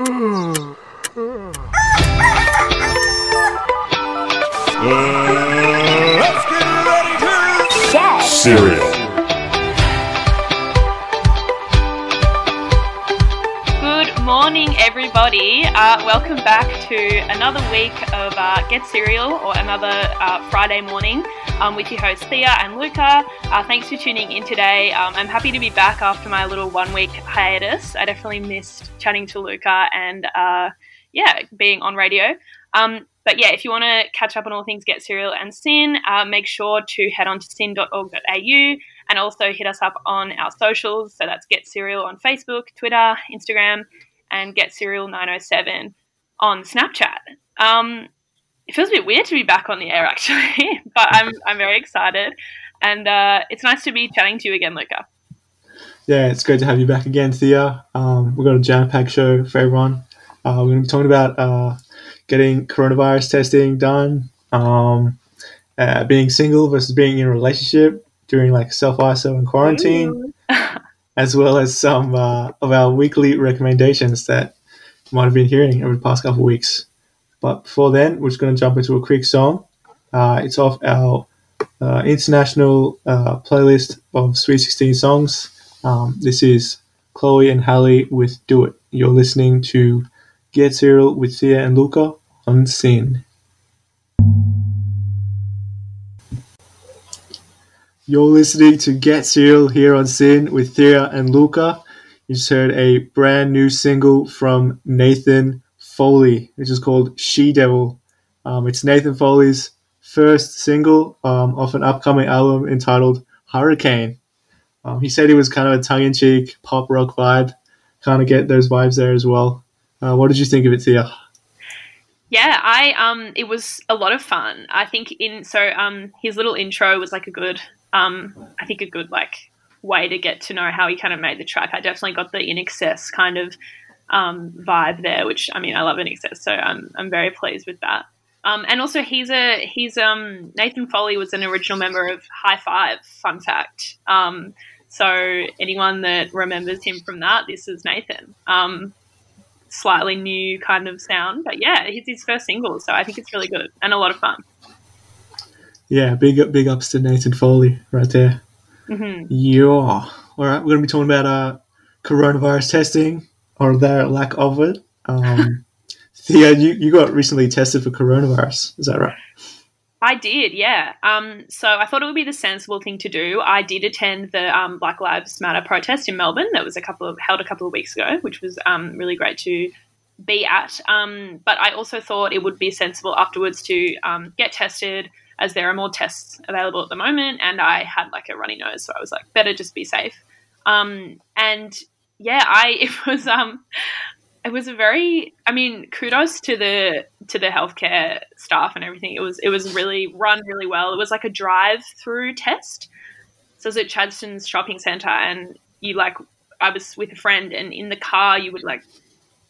Mm. cereal. Everybody. Uh, welcome back to another week of uh, Get Cereal or another uh, Friday morning um, with your hosts Thea and Luca. Uh, thanks for tuning in today. Um, I'm happy to be back after my little one week hiatus. I definitely missed chatting to Luca and uh, yeah, being on radio. Um, but yeah, if you want to catch up on all things Get Cereal and SYN, uh, make sure to head on to syn.org.au and also hit us up on our socials. So that's Get Cereal on Facebook, Twitter, Instagram, and Get Cereal 907 on Snapchat. Um, it feels a bit weird to be back on the air actually, but I'm, I'm very excited. And uh, it's nice to be chatting to you again, Luca. Yeah, it's great to have you back again, Thea. Um, we've got a jam-packed show for everyone. Uh, we're going to be talking about uh, getting coronavirus testing done, um, uh, being single versus being in a relationship during like self-iso and quarantine, as well as some uh, of our weekly recommendations that you might have been hearing over the past couple of weeks. But before then, we're just going to jump into a quick song. Uh, it's off our uh, international uh, playlist of Sweet 16 songs. Um, this is Chloe and Halle with Do It. You're listening to Get Cereal with Thea and Luca on SYN. You're listening to Get Cereal here on SYN with Thea and Luca. You just heard a brand new single from Nathan Foley, which is called She Devil. Um, it's Nathan Foley's first single um, off an upcoming album entitled Hurricane. Um, he said he was kind of a tongue-in-cheek pop rock vibe. Kind of get those vibes there as well. Uh, what did you think of it, Thea? Yeah, I um it was a lot of fun. I think in so um his little intro was like a good um I think a good like way to get to know how he kind of made the track. I definitely got the INXS kind of um vibe there, which I mean I love INXS, so I'm I'm very pleased with that. Um, and also he's a he's um Nathan Foley was an original member of Hi-5. Fun fact. Um, so anyone that remembers him from that, this is Nathan. Um, slightly new kind of sound, but yeah, it's his first single, so I think it's really good and a lot of fun. Yeah, big up, big ups to Nathan Foley right there. hmm Yeah. All right, we're going to be talking about uh, coronavirus testing or their lack of it. Um, Thea, you, you got recently tested for coronavirus. Is that right? I did, yeah. Um, so I thought it would be the sensible thing to do. I did attend the um, Black Lives Matter protest in Melbourne that was a couple of held a couple of weeks ago, which was um, really great to be at. Um, but I also thought it would be sensible afterwards to um, get tested, as there are more tests available at the moment, and I had like a runny nose, so I was like, better just be safe. Um, and yeah, I it was um, it was a very i mean kudos to the to the healthcare staff and everything. It was it was really run really well. It was like a drive through test. So it was at Chadstone's shopping center and you like i was with a friend and in the car you would like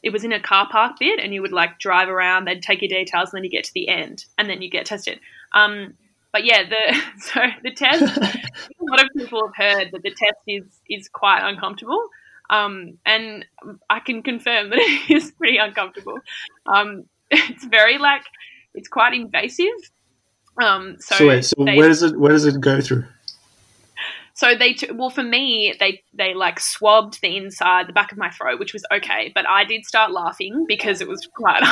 it was in a car park bit and you would like drive around. They'd take your details and then you get to the end and then you get tested um but yeah the so the test a lot of people have heard that the test is is quite uncomfortable um, and I can confirm that it is pretty uncomfortable. Um, it's very like it's quite invasive. Um, so So, wait, so they, where does it where does it go through? so they t- well for me they they like swabbed the inside the back of my throat, which was okay, but I did start laughing because it was quite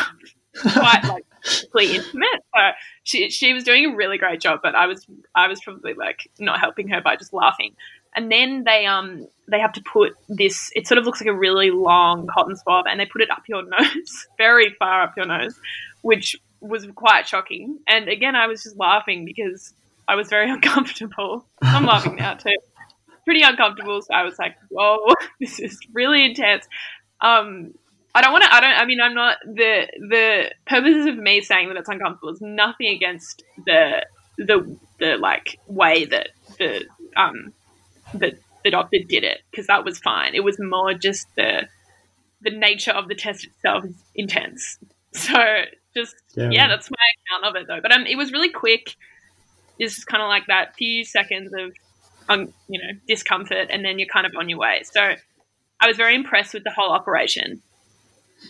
quite like really intimate. So she she was doing a really great job, but I was I was probably like not helping her by just laughing. And then they um they have to put this. It sort of looks like a really long cotton swab, and they put it up your nose, very far up your nose, which was quite shocking. And again, I was just laughing because I was very uncomfortable. I'm laughing now too. Pretty uncomfortable. So I was like, "Whoa, this is really intense." Um, I don't want to. I don't. I mean, I'm not the the purposes of me saying that it's uncomfortable is nothing against the the the like way that the um the the doctor did it because that was fine. It was more just the the nature of the test itself is intense. So just Yeah. yeah, that's my account of it though. But um, it was really quick. It's just kind of like that few seconds of um, you know discomfort, and then you're kind of on your way. So I was very impressed with the whole operation.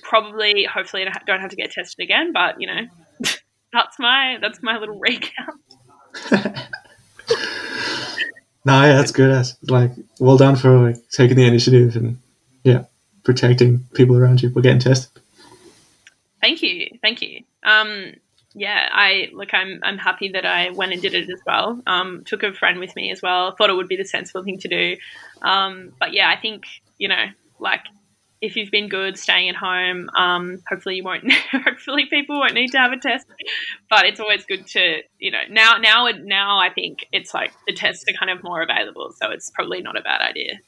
Probably, hopefully, I don't have to get tested again. But you know, that's my that's my little recount. No, yeah, that's good. That's like well done for like taking the initiative and yeah, protecting people around you by getting tested. Thank you, thank you. Um, yeah, I look. I'm I'm happy that I went and did it as well. Um, took a friend with me as well. Thought it would be the sensible thing to do. Um, but yeah, I think you know, like if you've been good staying at home, um, hopefully you won't. hopefully people won't need to have a test. But it's always good to you know now now now I think it's like the tests are kind of more available, so it's probably not a bad idea.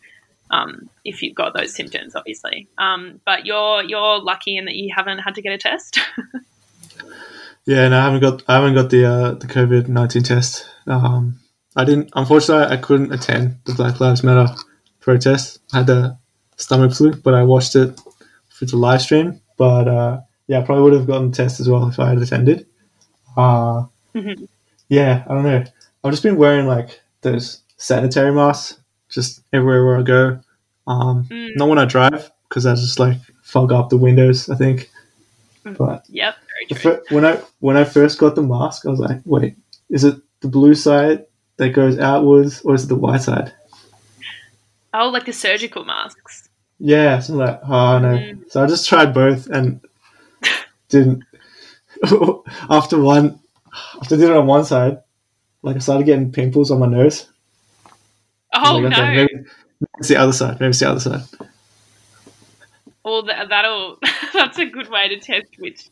Um, if you've got those symptoms, obviously. Um, but you're you're lucky in that you haven't had to get a test. Yeah, no, I haven't got I haven't got the uh, the COVID nineteen test. Um, I didn't. Unfortunately, I couldn't attend the Black Lives Matter protest. I had the stomach flu, but I watched it through the live stream. But uh, yeah, I probably would have gotten the test as well if I had attended. Uh, Mhm. Yeah, I don't know. I've just been wearing like those sanitary masks just everywhere where I go. Um, Mm. Not when I drive because I just like fog up the windows. I think, but Yep, fir- when I when I first got the mask, I was like, wait, is it the blue side that goes outwards, or is it the white side? Oh, like the surgical masks. Yeah, so I'm like, oh no. Mm. So I just tried both and didn't. after one, after I did it on one side, like I started getting pimples on my nose. Oh Like, okay, no! maybe, maybe it's the other side. Maybe it's the other side. Well, that, that'll that's a good way to test which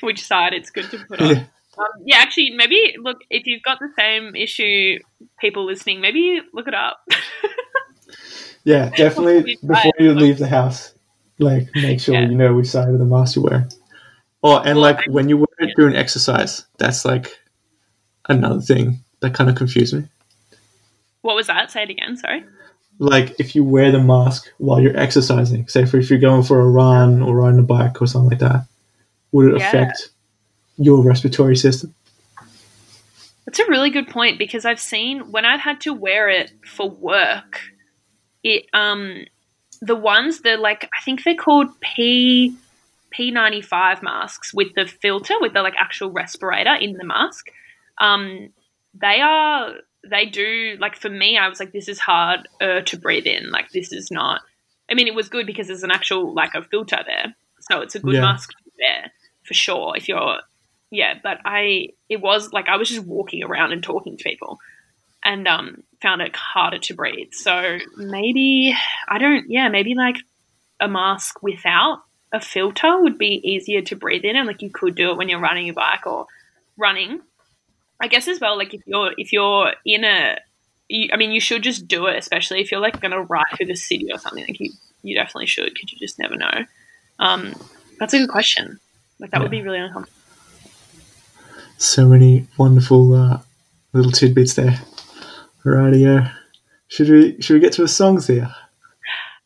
which side it's good to put on. Yeah. Um, yeah, actually, maybe look if you've got the same issue, people listening, maybe look it up. Yeah, definitely before you leave the house, like make sure Yeah. you know which side of the mask you wear. Oh, and Well, like I- when you wear it during exercise, that's like another thing that kind of confused me. what was that? Say it again. Sorry. Like if you wear the mask while you're exercising, say for if you're going for a run or riding a bike or something like that, would it Yeah. affect your respiratory system? That's a really good point because I've seen when I've had to wear it for work, it um the ones that like I think they're called P P ninety five masks with the filter with the like actual respirator in the mask. Um, they are they do like for me I was like this is hard uh, to breathe in like this is not. I mean it was good because there's an actual like a filter there, so it's a good Yeah. mask wear for sure if you're yeah. But I it was like I was just walking around and talking to people and um, found it harder to breathe. So maybe I don't. Yeah, maybe like a mask without a filter would be easier to breathe in, and like you could do it when you're riding your bike or running. I guess as well, like if you're if you're in a, you, I mean, you should just do it, especially if you're like going to ride through the city or something. Like you, you definitely should because you just never know. Um, that's a good question. Like that would be really uncomfortable. So many wonderful uh, little tidbits there. Rightio. Should we should we get to the songs here?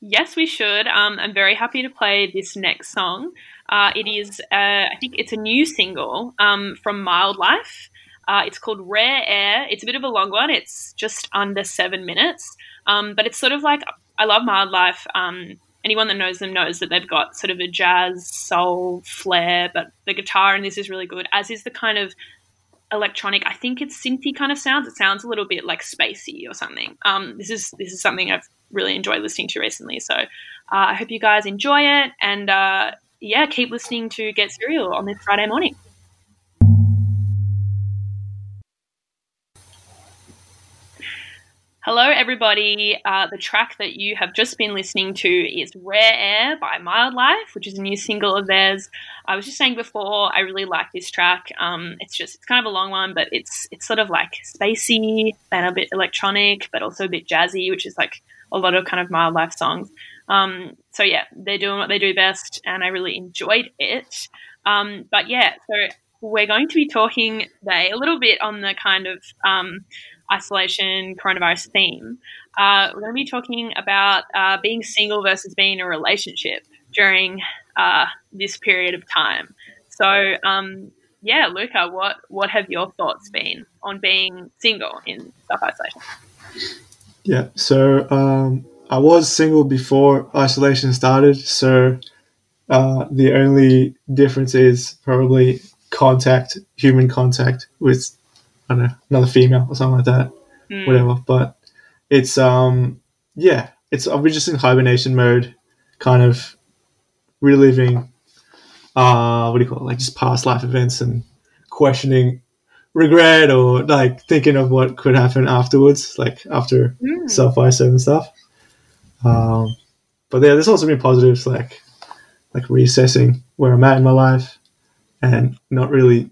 Yes, we should. Um, I'm very happy to play this next song. Uh, it is, uh, I think it's a new single um, from Mild Life. Uh, it's called Rare Air. It's a bit of a long one. It's just under seven minutes. Um, but it's sort of like, I love Mild Life. Um, anyone that knows them knows that they've got sort of a jazz, soul flair, but the guitar in this is really good, as is the kind of electronic. I think it's synthy kind of sounds. It sounds a little bit like spacey or something. Um, this is this is something I've really enjoyed listening to recently. So uh, I hope you guys enjoy it, and uh, yeah, keep listening to Get Cereal on this Friday morning. Hello, everybody. Uh, the track that you have just been listening to is Rare Air by Mild Life, which is a new single of theirs. I was just saying before, I really like this track. Um, it's just it's kind of a long one, but it's it's sort of like spacey and a bit electronic, but also a bit jazzy, which is like a lot of kind of Mild Life songs. Um, so yeah, they're doing what they do best, and I really enjoyed it. Um, but yeah, so we're going to be talking today a little bit on the kind of um, isolation coronavirus theme. Uh, we're going to be talking about uh, being single versus being in a relationship during uh, this period of time. So, um, yeah, Luca, what what have your thoughts been on being single in self isolation? Yeah. So um, I was single before isolation started. So Uh, the only difference is probably contact, human contact with I don't know another female or something like that, Mm. whatever. But it's um yeah, it's we're just in hibernation mode, kind of reliving uh what do you call it like just past life events and questioning regret or like thinking of what could happen afterwards, like after Mm. self isolate and stuff. Um, but yeah, there's also been positives like like reassessing where I'm at in my life and not really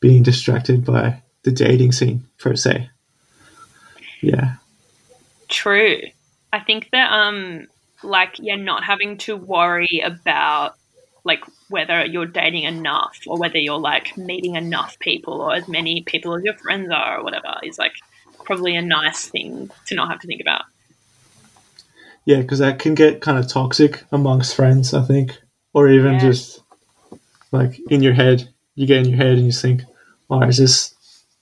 being distracted by the dating scene per se. Yeah, True. I think that um like yeah, not having to worry about like whether you're dating enough or whether you're like meeting enough people or as many people as your friends are or whatever is like probably a nice thing to not have to think about. yeah, because that can get kind of toxic amongst friends, I think, or even Yeah. just like in your head. You get in your head and you think, "Oh, is this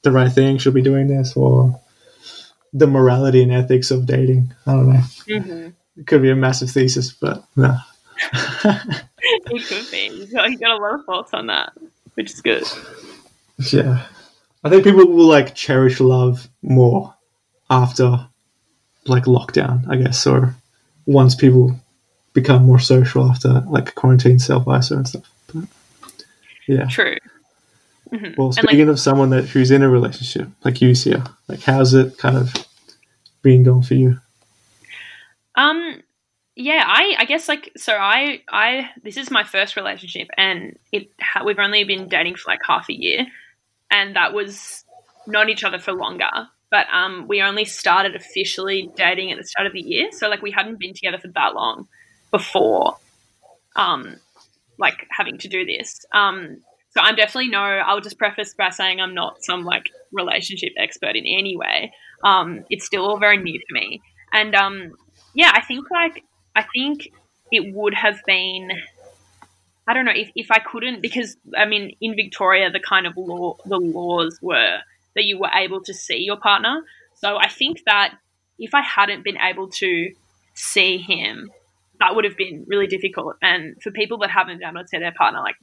the right thing? Should be doing this?" Or the morality and ethics of dating. I don't know. Mm-hmm. It could be a massive thesis, but no. it could be. You got, a lot of thoughts on that, which is good. yeah, I think people will like cherish love more after like lockdown, I guess, or once people become more social after like quarantine, self isolate and stuff. But, yeah. True. Mhm. Well, speaking of someone that who's in a relationship, like you, Thea, like how's it kind of been going for you? Um, yeah, I I guess like so I I this is my first relationship and it we've only been dating for like half a year, and that was known each other for longer. But um, we only started officially dating at the start of the year, so like we hadn't been together for that long before, um, like having to do this. Um, so I'm definitely no. I'll just preface by saying I'm not some like relationship expert in any way. Um, it's still all very new to me, and um, yeah, I think like I think it would have been I don't know if, if I couldn't because I mean in Victoria the kind of law the laws were that you were able to see your partner. So I think that if I hadn't been able to see him, that would have been really difficult. And for people that haven't been able to see their partner, like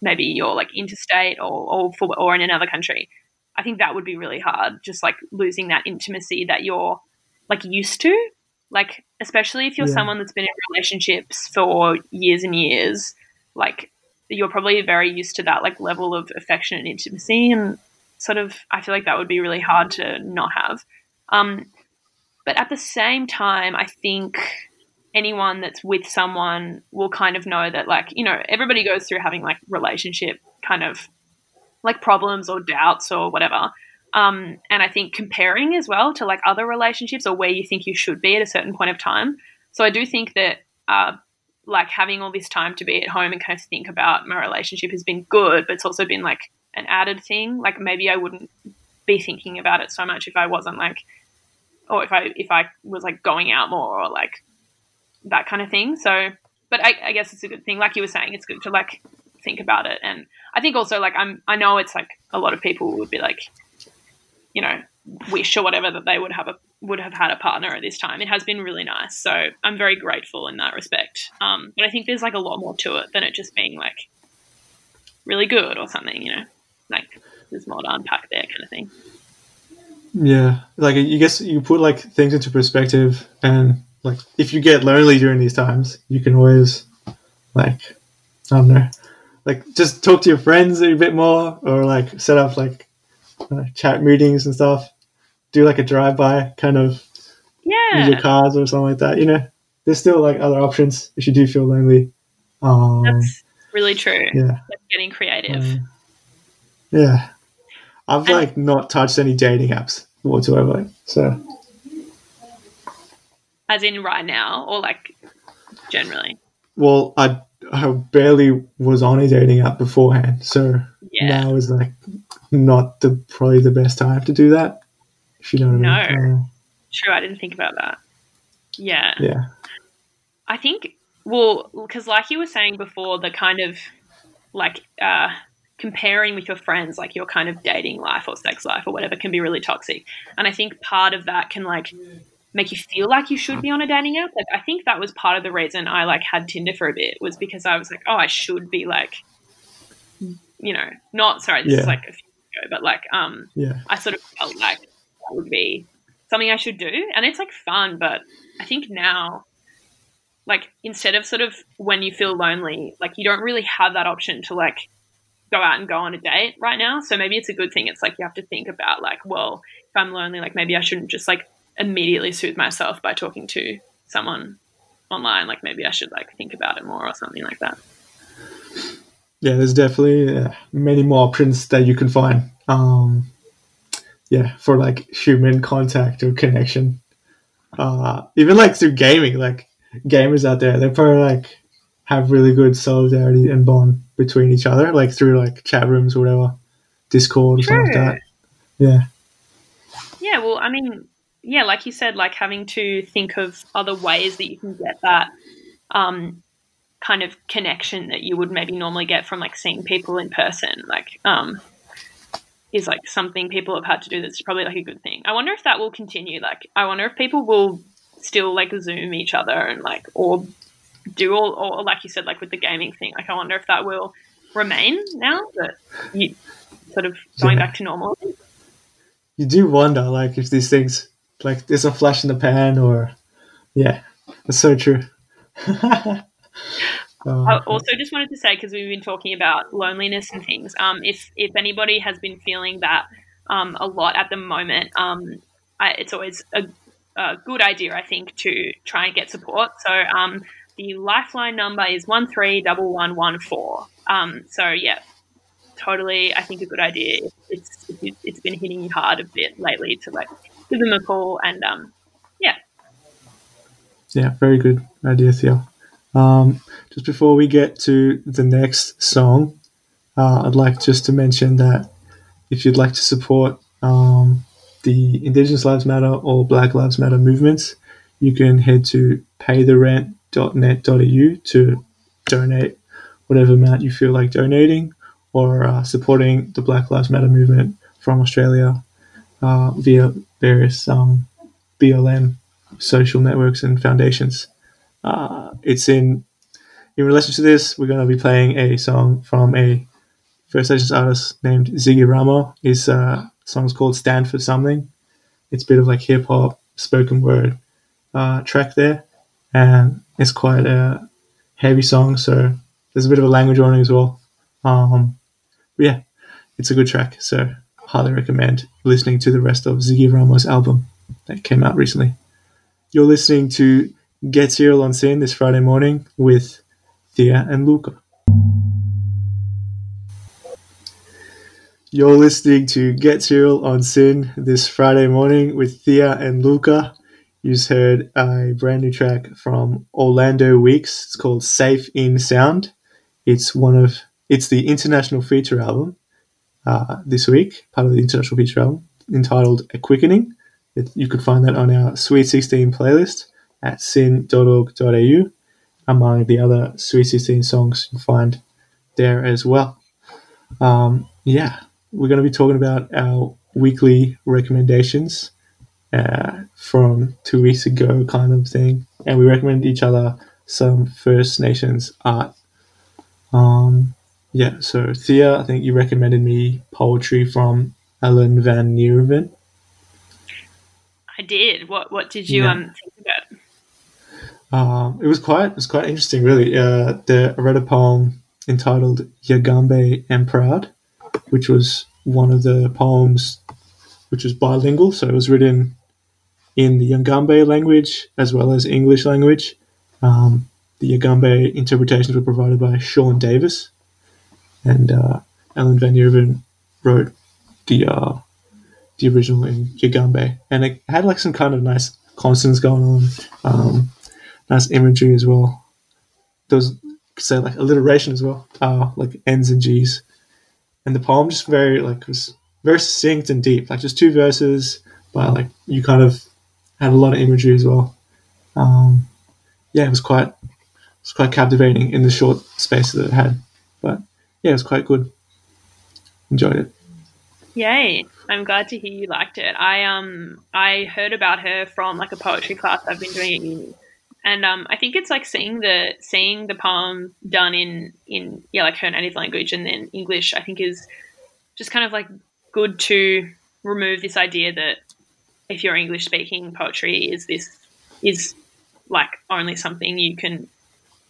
maybe you're like interstate or or, for, or in another country, I think that would be really hard. Just like losing that intimacy that you're like used to like especially if you're Yeah. someone that's been in relationships for years and years like you're probably very used to that like level of affection and intimacy and sort of i feel like that would be really hard to not have um, but at the same time i think anyone that's with someone will kind of know that like you know everybody goes through having like relationship kind of like problems or doubts or whatever um, and I think comparing as well to like other relationships or where you think you should be at a certain point of time. So I do think that uh, like having all this time to be at home and kind of think about my relationship has been good, but it's also been like an added thing. Like maybe I wouldn't be thinking about it so much if I wasn't like, or if I if I was like going out more or like that kind of thing. So, but I, I guess it's a good thing. Like you were saying, it's good to like think about it, and I think also like I'm I know it's like a lot of people would be like you know, wish or whatever that they would have a would have had a partner at this time. It has been really nice, so I'm very grateful in that respect. Um, but I think there's like a lot more to it than it just being like really good or something. You know, like there's more to unpack there, kind of thing. Yeah, like you guess you put like things into perspective, and like if you get lonely during these times, you can always like I don't know, like just talk to your friends a bit more, or like set up like uh, chat meetings and stuff. Do like a drive by kind of use Yeah, your cars or something like that. You know, there's still like other options if you do feel lonely. Um, that's really true. yeah. Like getting creative. Um, yeah. I've And- like not touched any dating apps whatsoever. So As in right now, or like generally. well, I I barely was on a dating app beforehand, so Yeah. now is like not the probably the best time to do that. If you know what I mean. Uh, True, I didn't think about that. Yeah. yeah. I think, well, because like you were saying before, the kind of like uh, comparing with your friends, like your kind of dating life or sex life or whatever, can be really toxic. And I think part of that can like make you feel like you should be on a dating app. Like I think that was part of the reason I like had Tinder for a bit was because I was like, oh, I should be like, you know, not sorry, this Yeah. is like a few years ago, but like um, Yeah. I sort of felt like that would be something I should do, and it's like fun. But I think now, like instead of sort of when you feel lonely, like you don't really have that option to like go out and go on a date right now. So maybe it's a good thing. It's like you have to think about like, well, if I'm lonely, like maybe I shouldn't just like immediately soothe myself by talking to someone online. Like maybe I should like think about it more or something like that. yeah, there's definitely uh, many more options that you can find. Um, yeah, for like human contact or connection. Uh, even like through gaming, like gamers out there, they probably like have really good solidarity and bond between each other, like through like chat rooms or whatever, Discord or something like that. Yeah, Yeah, well, I mean, yeah, like you said, like having to think of other ways that you can get that um, kind of connection that you would maybe normally get from like seeing people in person, like um, is like something people have had to do that's probably like a good thing. I wonder if that will continue. Like, I wonder if people will still like Zoom each other and like, or do all, or like you said, like with the gaming thing. Like, I wonder if that will remain now that you sort of going Yeah. back to normal. you do wonder like if these things like there's a flash in the pan or yeah, that's so true. Uh, I also just wanted to say because we've been talking about loneliness and things. Um, if if anybody has been feeling that um, a lot at the moment, um, I, it's always a, a good idea, I think, to try and get support. So um, the lifeline number is one three double one one four. Um, so yeah, totally, I think a good idea. It's it's been hitting you hard a bit lately to like give them a call and um, yeah, Yeah, very good idea, Thea. Um, just before we get to the next song, uh, I'd like just to mention that if you'd like to support um, the Indigenous Lives Matter or Black Lives Matter movements, you can head to paytherent.net.au to donate whatever amount you feel like donating or uh, supporting the Black Lives Matter movement from Australia uh, via various um, BLM social networks and foundations. Uh, it's in in relation to this. We're going to be playing a song from a First Nations artist named Ziggy Ramo. His uh, song's called "Stand for Something." It's a bit of like hip hop spoken word uh, track there, and it's quite a heavy song. So there's a bit of a language warning as well. Um, but yeah, it's a good track. So highly recommend listening to the rest of Ziggy Ramo's album that came out recently. You're listening to Get Cereal on SYN this Friday morning with Thea and Luca. You're listening to Get Cereal on SYN this Friday morning with Thea and Luca. You just heard a brand new track from Orlando Weeks. It's called Safe in Sound. It's one of it's the international feature album uh, this week, part of the international feature album entitled A Quickening. It, you can find that on our Sweet 16 playlist at syn.org.au, among the other Sweet 16 songs you can find there as well. Um, yeah, we're going to be talking about our weekly recommendations uh, from two weeks ago, kind of thing. And we recommend each other some First Nations art. Um, yeah, so Thea, I think you recommended me poetry from Ellen van Neerven. I did. What What did you Yeah. um think about? Um, it was quite it was quite interesting, really. Uh, the, I read a poem entitled "Yugambeh and Proud," which was one of the poems which was bilingual, so it was written in the Yugambeh language as well as English language. Um, the Yugambeh interpretations were provided by Sean Davis, and uh, Ellen van Neerven wrote the uh, the original in Yugambeh, and it had like some kind of nice consonants going on. Um, nice imagery as well. Those say like alliteration as well, uh, like N's and G's. And the poem just very like was very succinct and deep, like just two verses, but like you kind of had a lot of imagery as well. Um, yeah, it was quite it was quite captivating in the short space that it had. But yeah, it's quite good. Enjoyed it. Yay! I'm glad to hear you liked it. I um I heard about her from like a poetry class I've been doing at uni, and um I think it's like seeing the seeing the poem done in in yeah like her native language and then English. I think is just kind of like good to remove this idea that if you're English speaking poetry is this is like only something you can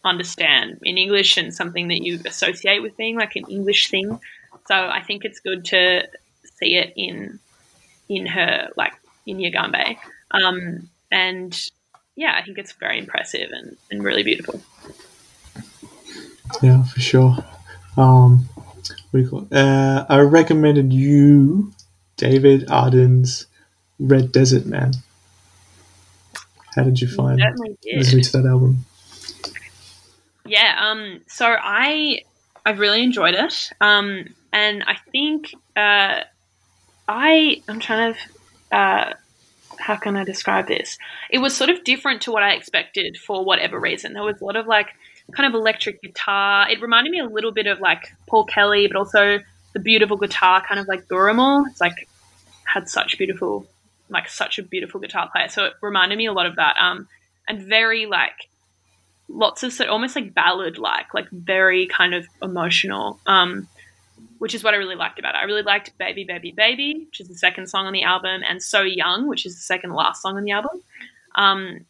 understand in English and something that you associate with being like an English thing. So I think it's good to see it in in her like in Yugambeh. Um, and yeah, I think it's very impressive and, and really beautiful. Yeah, for sure. Um, what do you call it? Uh, I recommended you David Arden's Red Desert Man. How did you find listening to that album? Yeah. Um. So I I've really enjoyed it. Um. And I think uh, I I'm trying to uh, how can I describe this? It was sort of different to what I expected for whatever reason. There was a lot of like kind of electric guitar. It reminded me a little bit of like Paul Kelly, but also the beautiful guitar, kind of like Gurrumul. It's like had such beautiful, like such a beautiful guitar player. So it reminded me a lot of that. Um, and very like lots of sort almost like ballad like, like very kind of emotional. Um, which is what I really liked about it. I really liked Baby Baby Baby, which is the second song on the album, and So Young, which is the second last song on the album. Um,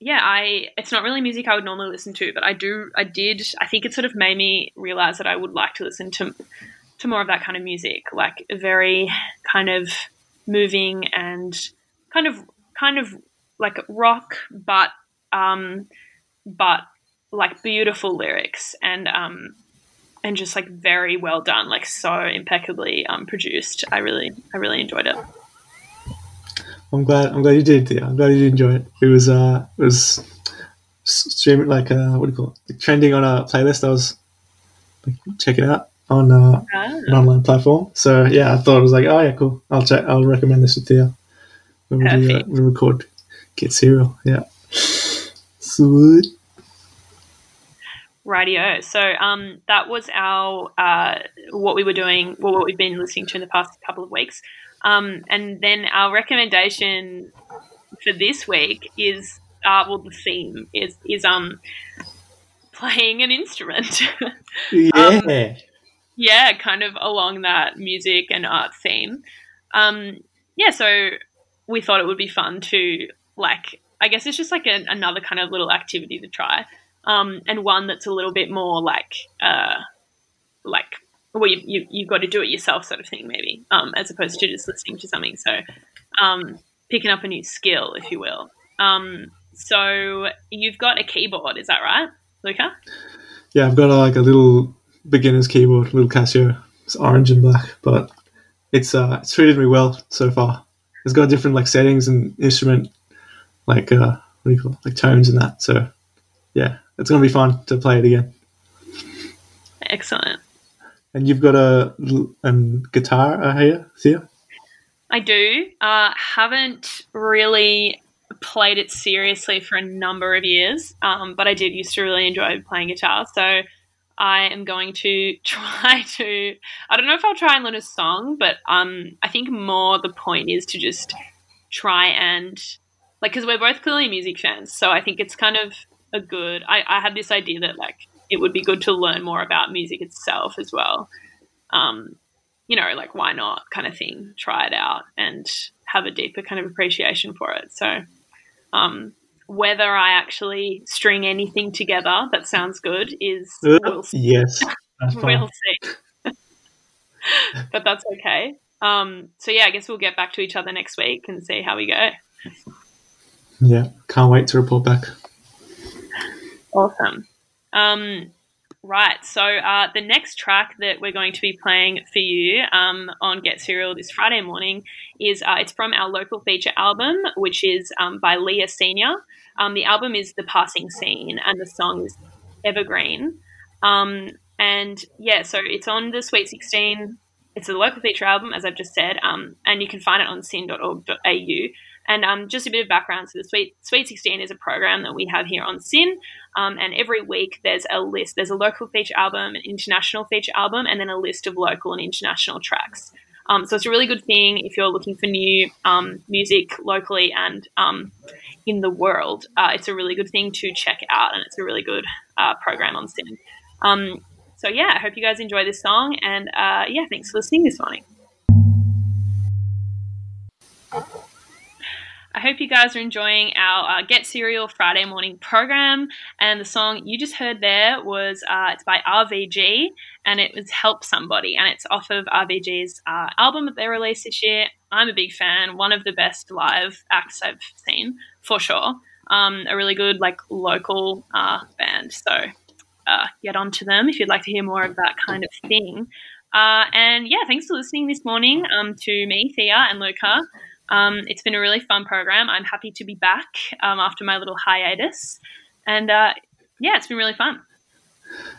yeah, I it's not really music I would normally listen to, but I do I did I think it sort of made me realize that I would like to listen to to more of that kind of music, like very kind of moving and kind of kind of like rock, but um, but like beautiful lyrics and um, and just like very well done, like so impeccably um, produced. I really I really enjoyed it. I'm glad. I'm glad you did. Yeah, I'm glad you did enjoy it. It was. Uh, it was streaming like uh, what do you call it? Like, trending on a playlist. I was like, check it out on uh, Ah, an online platform. So yeah, I thought it was like, oh yeah, cool. I'll check. I'll recommend this to Thea when we do uh, we record Get Cereal. Yeah. Sweet. Radio. So um, that was our uh, what we were doing, well, what we've been listening to in the past couple of weeks, um, and then our recommendation for this week is uh, well, the theme is is um playing an instrument. Yeah. yeah, kind of along that music and art theme. Um, yeah, so we thought it would be fun to like. I guess it's just like a, another kind of little activity to try, um, and one that's a little bit more like, uh, like well, you, you you've got to do it yourself, sort of thing, maybe, um, as opposed to just listening to something. So, um, picking up a new skill, if you will. Um, so you've got a keyboard, is that right, Luca? yeah, I've got a, like a little beginner's keyboard, little Casio. It's orange and black, but it's uh, it's treated me well so far. It's got different like settings and instrument, like uh, what do you call it? like tones and that. So yeah, it's gonna be fun to play it again. Excellent. And you've got a um, guitar, here, hear, Thea. I do. Uh, haven't really played it seriously for a number of years, um, but I did used to really enjoy playing guitar. So I am going to try to. I don't know if I'll try and learn a song, but um, I think more the point is to just try and like because we're both clearly music fans, so I think it's kind of a good. I, I had this idea that like it would be good to learn more about music itself as well. Um, you know, like why not kind of thing. Try it out and have a deeper kind of appreciation for it. So, um, whether I actually string anything together that sounds good is Uh, we'll see. yes. We'll see. but that's okay. Um, so yeah, I guess we'll get back to each other next week and see how we go. Yeah, can't wait to report back. Awesome. Um, right. So uh, the next track that we're going to be playing for you um, on Get Cereal this Friday morning is uh, it's from our local feature album, which is um, by Leah Senior. Um, the album is The Passing Scene, and the song is Evergreen. Um, and yeah, so it's on the Sweet Sixteen. It's a local feature album, as I've just said, um, and you can find it on syn.org.au. And um, just a bit of background: so the Sweet Sweet Sixteen is a program that we have here on SYN, um, and every week there's a list. There's a local feature album, an international feature album, and then a list of local and international tracks. Um, so it's a really good thing if you're looking for new um, music locally and um, in the world. Uh, it's a really good thing to check out, and it's a really good uh, program on SYN. Um, so yeah, I hope you guys enjoy this song, and uh, yeah, thanks for listening this morning. I hope you guys are enjoying our uh, Get Cereal Friday morning program. And the song you just heard there was uh, it's by RVG, and it was "Help Somebody," and it's off of RVG's uh, album that they released this year. I'm a big fan. One of the best live acts I've seen for sure. Um, a really good like local uh, band. So uh, get onto them if you'd like to hear more of that kind of thing. Uh, and yeah, thanks for listening this morning um, to me, Thea, and Luca. Um, it's been a really fun program. I'm happy to be back um, after my little hiatus. And uh, yeah, it's been really fun.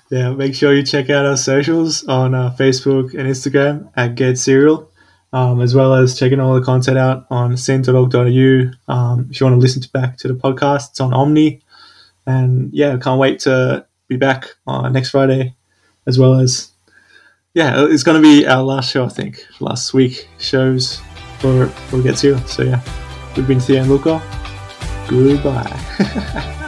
Yeah, make sure you check out our socials on uh, Facebook and Instagram at Get Cereal, um, as well as checking all the content out on syn.org.au. Um, if you want to listen to back to the podcast, it's on Omny. And yeah, can't wait to be back on next Friday, as well as yeah, it's going to be our last show, I think, last week shows for for Get Cereal. So yeah, we've been Thea and Luca. Goodbye.